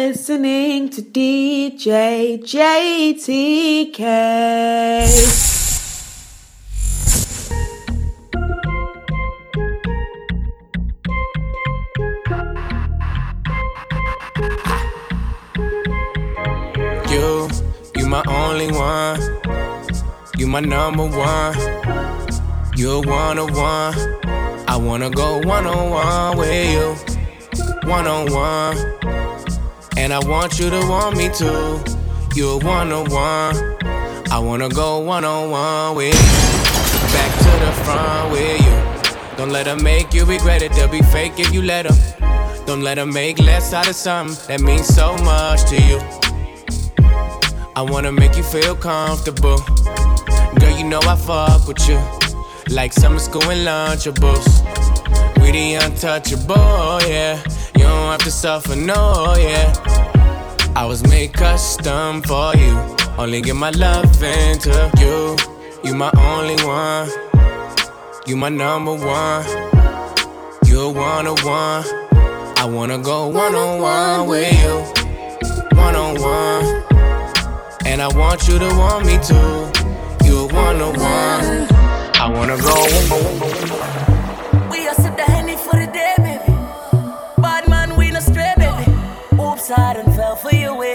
listening to DJ JTK. My only one. You my number one. You're one on one. I wanna go one on one with you. One on one. And I want you to want me too. You're one on one. I wanna go one on one with you. Back to the front with you. Don't let them make you regret it. They'll be fake if you let them. Don't let them make less out of something that means so much to you. I wanna make you feel comfortable. Girl, you know I fuck with you. Like summer school and lunchables. We the untouchable, yeah. You don't have to suffer, no, yeah. I was made custom for you. Only give my love into you. You my only one. You my number one. You're one on one. I wanna go one on one with you. One on one. And I want you to want me too. You're one on one. I wanna go. I done fell for your way,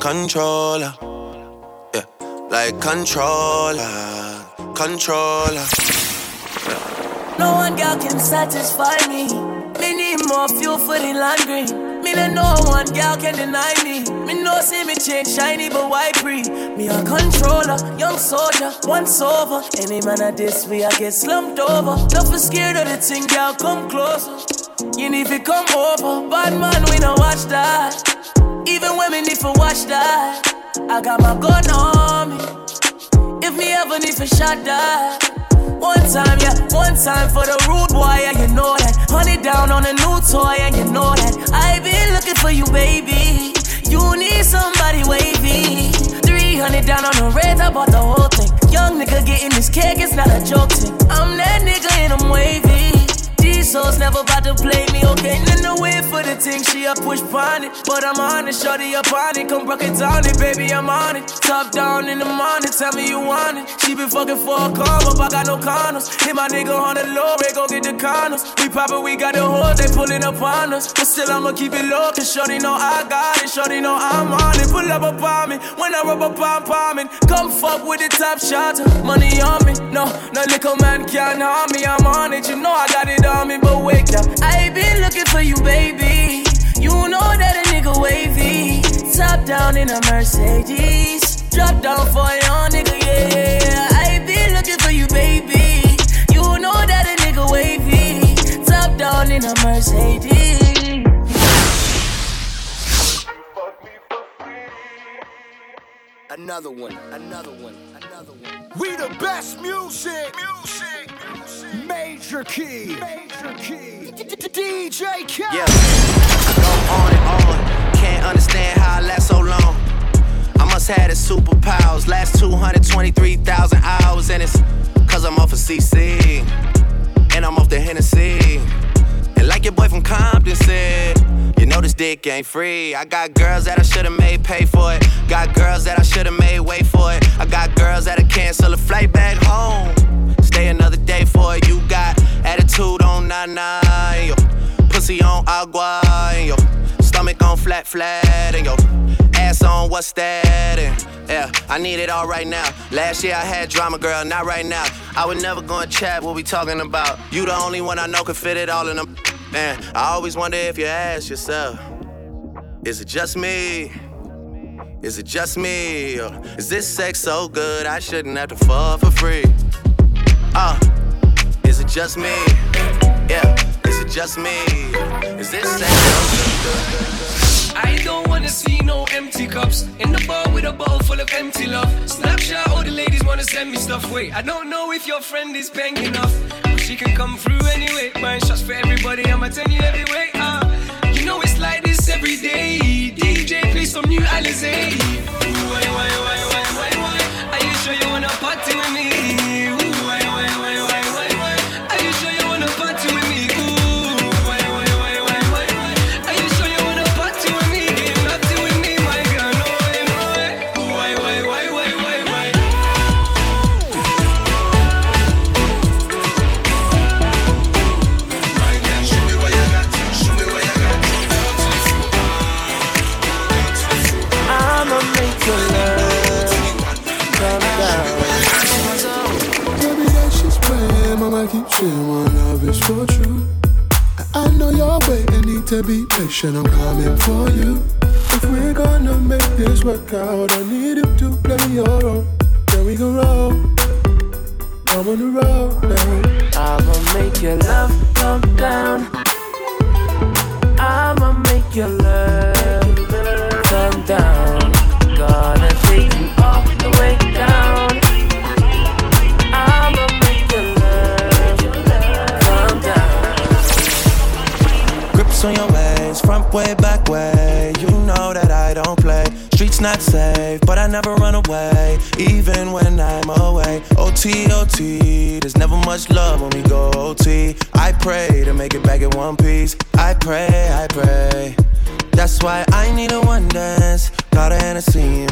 controller. Yeah, like controller, controller. No one girl can satisfy me. Me need more fuel for the green. Me know no one girl can deny me. Me no see me change shiny but white free. Me a controller, young soldier, once over. Any man at this way I get slumped over. Don't be scared of the thing, girl, come closer. You need to come over, bad man, we don't watch that. Even women need to watch that. I got my gun on me. If me ever need to shot that. One time, yeah, one time for the rude boy, yeah, you know that. Honey down on a new toy, and yeah, you know that. I been looking for you, baby. You need somebody wavy. 300 down on the red, I bought the whole thing. Young nigga getting this cake, it's not a joke thing. I'm that nigga and I'm wavy. Hoes never about to play me, okay? In the way for the thing, she a push pon it. But I'm on it, shorty up on it. Come rock it down it, baby, I'm on it. Top down in the morning, tell me you want it. She been fucking for a come up, I got no condoms. Hit my nigga on the low, they go get the condoms. We poppin', we got the hoes, they pulling up on us. But still, I'ma keep it low, cause shorty know I got it. Shorty know I'm on it. Pull up upon me when I rub up on palming. Come fuck with the top shot, money on me. No, no little man can't harm me, I'm on it. You know I got it on me, but wake up. I been looking for you, baby. You know that a nigga wavy. Top down in a Mercedes. Drop down for your nigga, yeah. I been looking for you, baby. You know that a nigga wavy. Top down in a Mercedes. Another one, another one, another one. We the best music. Music. Major key. Major key. DJ Khaled. Yeah. I go on and on. Can't understand how I last so long. I must have the superpowers. Last 223,000 hours. And it's cause I'm off of CC. And I'm off the Hennessy. And like your boy from Compton said, you know this dick ain't free. I got girls that I should've made pay for it. Got girls that I should've made wait for it. I got girls Stay another day for it. You got attitude on 99, yo. Pussy on agua, and yo. Stomach on flat, flat, and yo. Ass on what's that? And yeah, I need it all right now. Last year I had drama, girl, not right now. I would never go and chat what we talking about. You the only one I know can fit it all in a man. I always wonder if you ask yourself, is it just me? Is it just me? Or is this sex so good I shouldn't have to fall for free? Uh, is it just me? Yeah, is it just me? Is this good? I don't wanna see no empty cups in the bar with a bowl full of empty love. Snapchat, all the ladies wanna send me stuff. Wait, I don't know if your friend is paying enough. But she can come through anyway. Buying shots for everybody, I'ma tell you every way. Uh, you know it's like this every day. DJ, play some new Alizé. Work out, I need you to play your role. Then we can roll. I'm on the road now. I'ma make your love come down. I'ma make your love come down. Gonna take you all the way down. I'ma make your love come down. Grips on your ways, front way, back way. You know that I don't play. Streets not safe, but I never run away, even when I'm away. OT, OT, there's never much love when we go OT. I pray to make it back in one piece. I pray, I pray. That's why I need a one dance. Got a Hennessy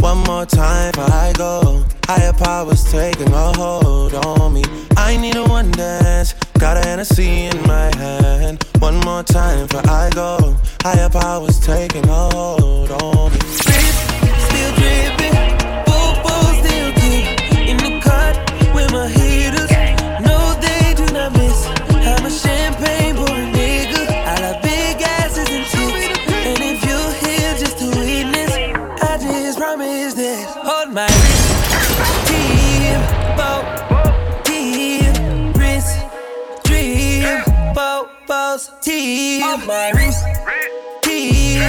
One more time before I go. Higher powers taking a hold on me. I need a one dance. Got an Hennessy in my hand. One more time before I go. Higher powers taking a hold on me. Still dripping. Team. On my wrist. Team,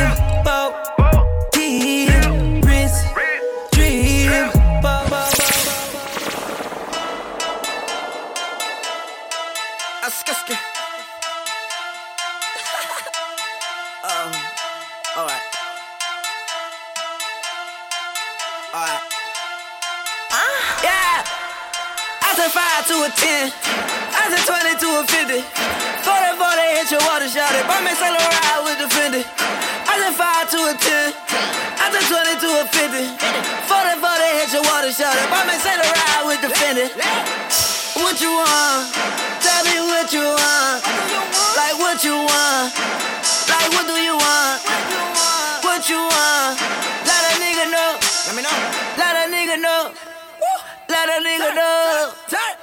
hit your water shot it. Brought me Saint Laurent with the Fendi. What you want? Tell me what you want. Like what you want. Like what do you want? What you want? Let a nigga know. Let me know. Let a nigga know. Let a nigga know.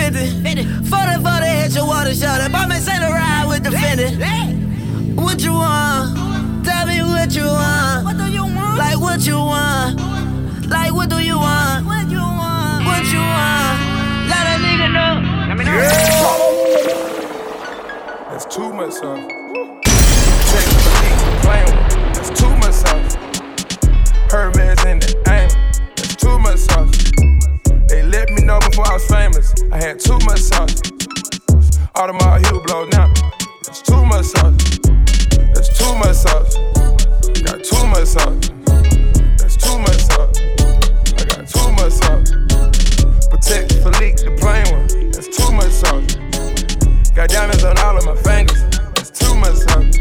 20 to 50. 40 40 hit your water shot it. Buy me Saint Laurent with the Fendi. What you want? Tell me what you want. What do you want? Like what you want? Like what do you want? What you want? What you want? Let a nigga know. Let me know. That's too much sauce. Check the beat, playing with. That's too much sauce. Hermes in the let before I was famous. I had too much sauce. Audemars Hublot now. That's too much sauce. That's too much sauce. Got too much sauce. That's too much sauce. I got too much sauce. Patek Philippe, the plain one. That's too much sauce. Got diamonds on all of my fingers. That's too much sauce.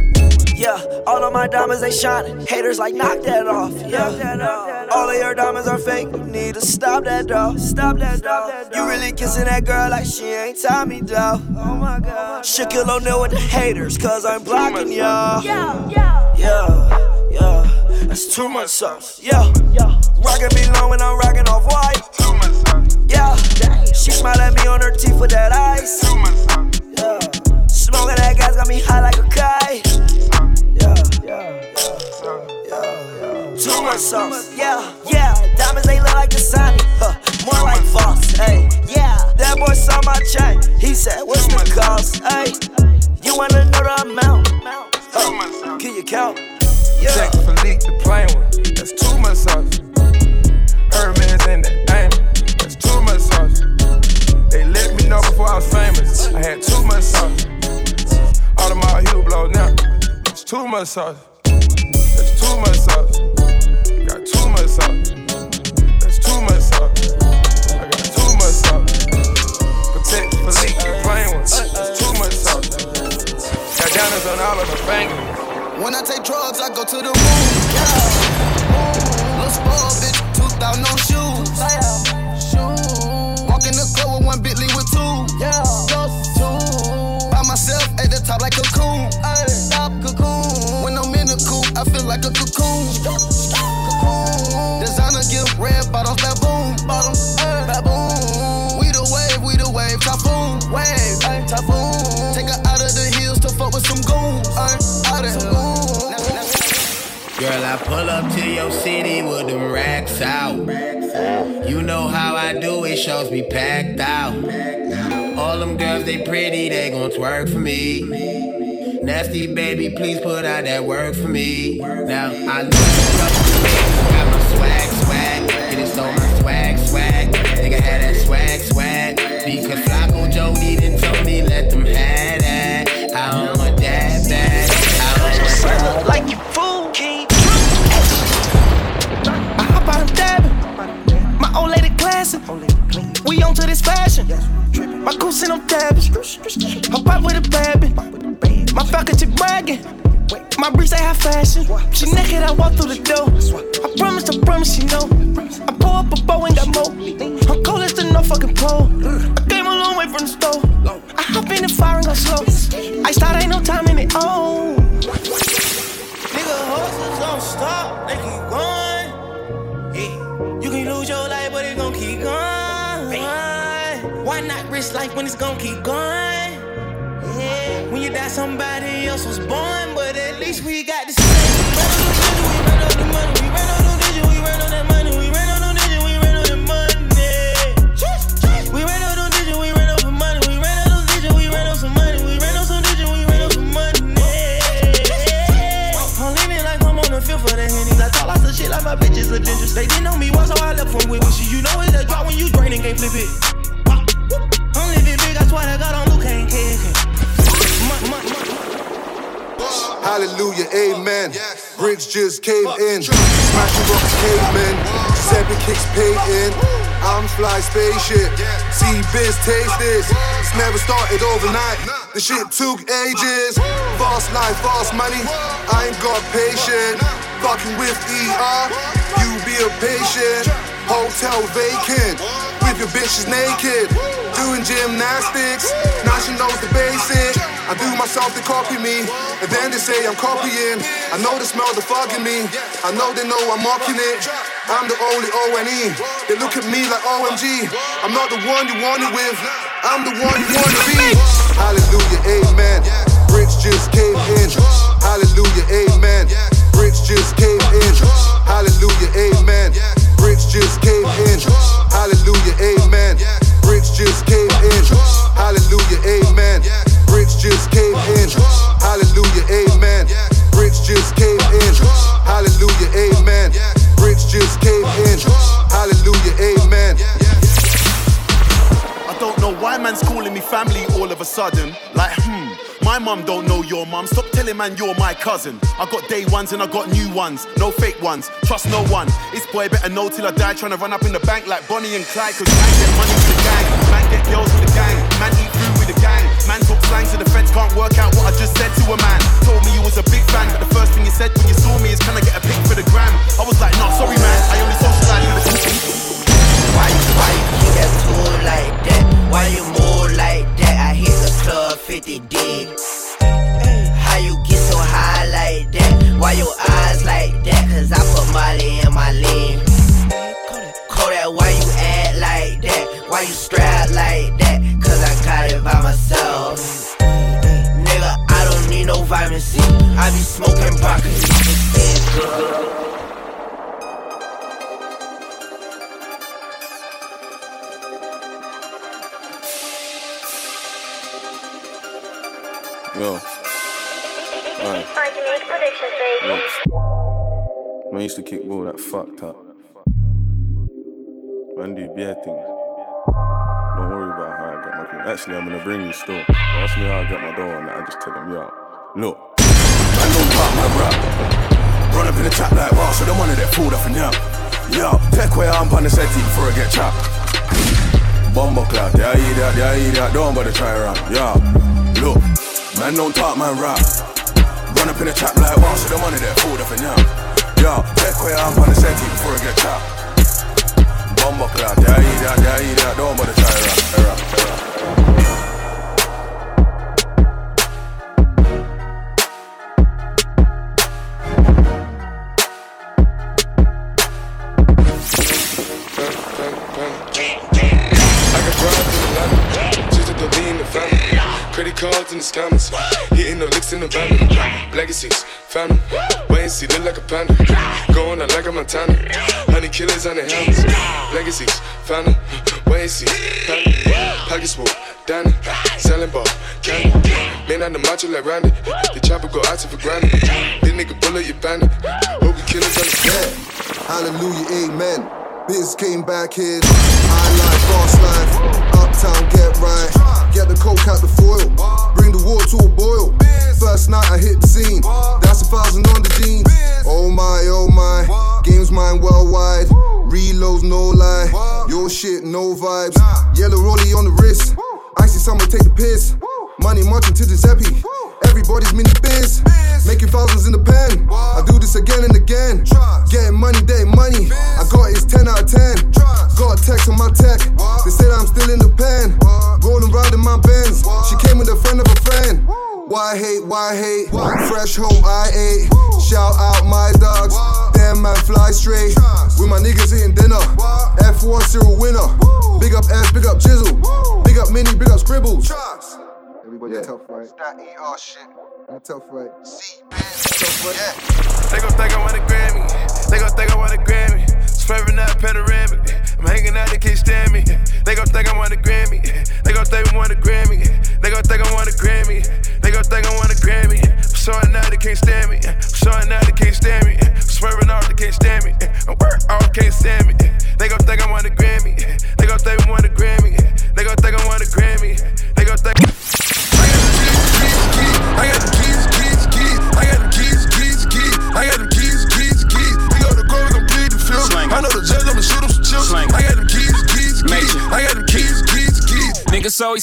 Yeah, all of my diamonds they shining. Haters like knock that off. Yeah, all of your diamonds are fake. You need to stop that dog. Stop that dog. You really kissing that girl like she ain't Tommy dog. Oh my god. Shaquille O'Neal with the haters, cause I'm blocking y'all. Yeah, yeah, yeah, yeah. That's too much sauce. Yeah, yeah. Rockin' me long when I'm rockin' off white. Too much sauce. Yeah, she smile at me on her teeth with that ice. Too much sauce. Yeah, smoking that gas got me high like a kite. Too much sauce. Yeah, yeah. Diamonds they look like Dasani. Huh, more like false. Hey, yeah. That boy saw my chain. He said, What's the cost? Hey, you wanna know the amount? Huh, can you count? Yeah. Patek Philippe, the plain one. That's too much sauce. Hermes in the aim. That's too much sauce. They let me know before I was famous. I had too much sauce. Audemars Hublot now. That's too much sauce. To the moon. Yeah. Your city with them racks out. You know how I do it, shows me packed out. All them girls, they pretty, they gon' twerk for me. Nasty baby, please put out that work for me. Now, I you My goose and I'm dabbing. Hop out with a baby. My falcon chick bragging. My breeze ain't high fashion. She naked, I walk through the door. I promise, I promise she know. I pull up a bow and got more. I'm cold as the no fucking pole. I came a long way from the store. I hop in the fire and go slow. I start ain't no time in it. Oh. Nigga, horses don't stop, they keep going. Yeah. You can lose your life, but it gon' keep going. Why not risk life when it's gon' keep going? Yeah. When you die, somebody else was born, but at least we got the same. My bitches are dangerous. They didn't know me once, so I left them with wishes. You know it's a drop when you drain and can't flip it. Swear to God, I'm Luke, ain't kidding. Hallelujah, amen. Bricks just came in. Smashing rocks came in. Seven kicks painting. I'm fly spaceship. See biz, taste this. It's never started overnight. The shit took ages. Fast life, fast money. I ain't got patience. Fucking with ER. You be a patient. Hotel vacant. With your bitches naked. Doing gymnastics. Now she knows the basic. I do myself, they copy me. And then they say I'm copying. I know they smell the fog in me. I know they know I'm mocking it. I'm the only O-N-E. They look at me like OMG. I'm not the one you wanted with. I'm the one you wanna be. Hallelujah, amen. Rich just came in. Hallelujah, amen. Rich just came in. Hallelujah, amen. Rich just came in. Sudden. Like, hmm, my mum don't know your mum. Stop telling man you're my cousin. I got day ones and I got new ones. No fake ones. Trust no one. This boy better know till I die. Trying to run up in the bank like Bonnie and Clyde. Cause man get money with the gang. Man get girls with the gang. Man eat food with the gang. Man talk slang so the feds can't work out what I just said to a man. Told me you was a big fan. But the first thing you said when you saw me is can I get a pic for the gram? I was like, nah, sorry man. I only socialize Man do bare things. Don't worry about how I got my thing. Actually, I'm gonna bring you store. Ask me how I got my door that. I just tell him, yo. Look. Don't talk my rap. Run up in the trap like wow, so the money that fooled up in them. Yo, take where I'm on the setting before I get chopped. Bomber clap, yeah, I eat that, yeah, I eat that, don't bother try around. Yeah, look, man don't talk, man rap. Run up in the trap like wow, so the money that fooled up in them. Yo, take where I'm on the setting before I get chopped. Bomber clap, yeah, eat that, yeah, eat that, don't bother try. Got family. Credit cards and the scammers, hitting the licks in the van. Legacies, wait and see, look like a panda. Going out like a Montana, honey killers on the helmets. Legacies, wait and see, family. Pockets full, Danny, selling ball, candy. Man on the macho like Randy, the chopper go out for granted. This nigga bullet you bandit, hope the killers understand. Hallelujah, amen. Biz came back in. I like boss life. Uptown, get right. Get the coke out the foil. Bring the water to a boil. First night I hit the scene. That's a thousand on the jeans. Oh my, oh my. Games mine worldwide. Reloads, no lie. Your shit, no vibes. Yellow rollie on the wrist. I see someone take the piss. Money marching to Giuseppe. Everybody's mini biz. Making thousands in the pen. I do this again and again. Getting money, day money. I got it's 10 out of 10. Got a text on my tech. They said I'm still in the pen. Rolling riding my Benz. She came with a friend of a friend. Why hate, why hate? Fresh home I ate. Shout out my dogs. Damn man, fly straight. With my niggas eating dinner. F1 serial winner. Big up S, big up Jizzle. Big up Mini, big up Scribbles. Everybody yeah. tough right. That ER shit. That tough right. C, man. Tough right. Yeah. They gon' think I want a Grammy. They gon' think I want a Grammy. Swerving that panoramic.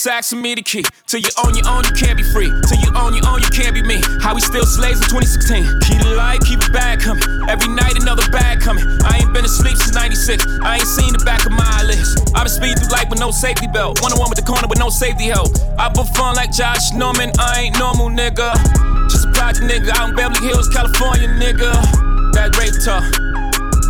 He's asking me the key. Till you own your own, you can't be free. Till you own your own, you can't be me. How we still slaves in 2016. Keep the light, keep it bag coming. Every night another bag coming. I ain't been asleep since 96. I ain't seen the back of my eyelids. I've been speeding through life with no safety belt. One on one with the corner with no safety help. I perform like Josh Norman. I ain't normal, nigga. Just a project nigga out in Beverly Hills, California, nigga. That rape talk.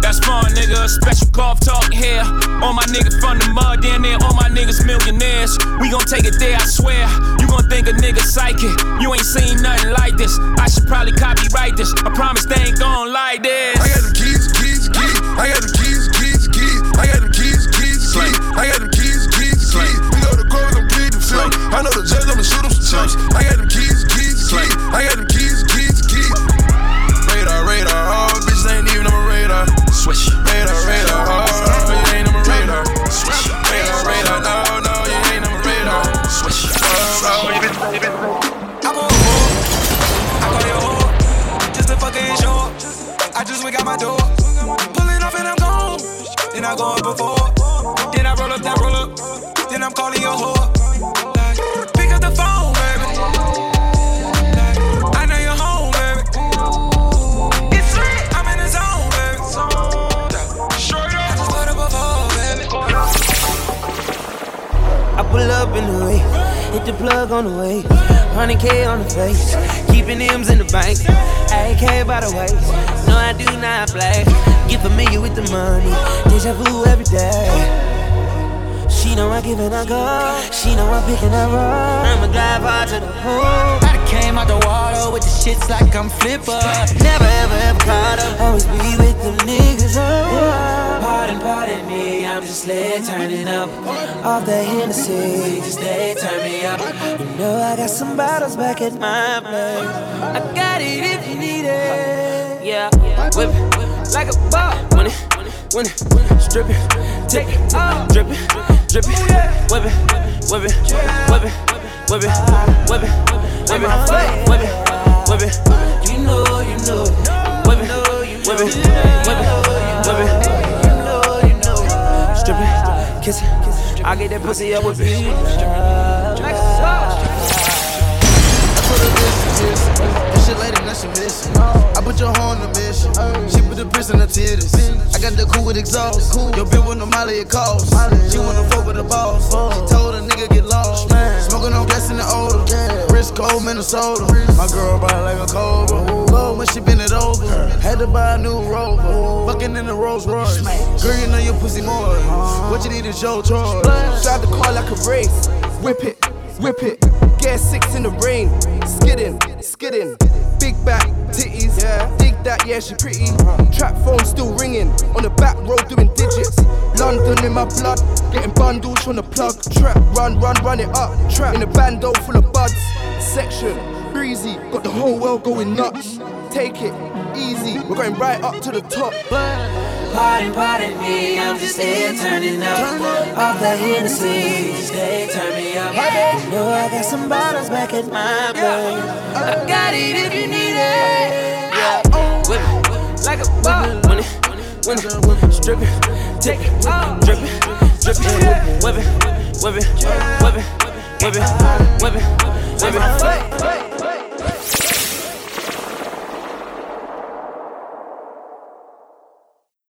That's fun, nigga. Special golf talk here. All my niggas from the mud, down there. All my niggas millionaires. We gon' take it there, I swear. You gon' think a nigga psychic. You ain't seen nothing like this. I should probably copyright this. I promise they ain't gon' like this. I got them keys, keys, keys. I got them keys, keys, keys. I got them keys, keys, keys. I got them keys, keys, keys. We go to court, gon' plead the film. I know the judge, I'ma shoot him some chips. I got them keys, keys, keys. I got them keys, swish. Radar, radar, on the way. 100K on the face, keeping M's in the bank. AK by the waist, no, I do not play. Get familiar with the money, deja vu every day. She know I give it a go, she know I'm picking her up. I'ma drive hard to the hole. I came out the water with the shits like I'm flipper. Never ever ever caught up, always be with them niggas. Oh, Pardon, pardon me, I'm just lit, turning up. off the Hennessy. Just they turn me up. Know I got some bottles back at my place. I got it if you need it. Yeah, whip it like a ball. When it, when it, strip it, take it, drip it, drip it, whip it, whip it, whip it, whip it, whip it, whip it, whip it, whip it, whip it. You know, you know, whip it, whip it, whip it, whip it. You know, you know, strip it, kiss it. I get that pussy up with it. Like a sauce. This shit lady, that's a mission. I put your horn on the mission. She put the piss in her titties. I got the cool with exhaust. Your bitch with no molly, it costs. She wanna fuck with the boss. She told a nigga get lost. Smoking on gas in the odor. Wrist cold, Minnesota. My girl ride like a cobra. Love when she bend it over. Had to buy a new rover. Fucking in the Rolls Royce. Girl, you know your pussy more. What you need is your choice. Drive the car like a race. Whip it, whip it. Get six in the rain. Skidding, skidding. Big back, titties. Yeah. Dig that, yeah, she pretty. Uh-huh. Trap phone still ringing. On the back road doing digits. London in my blood. Getting bundles from the plug. Trap, run, run, run it up. Trap in a bando full of buds. Section, breezy. Got the whole world going nuts. Take it easy. We're going right up to the top. Pardon, pardon me, I'm just there turning up. Off the Hennessy, just they turn me up. You know I got some bottles back at my place. I got it if you need it. Yeah, whip it like a ball. When it, when it, strip it, take it, drip it, drip it, whip it, whip it, whip it, whip it, whip it, whip it, whip Hey.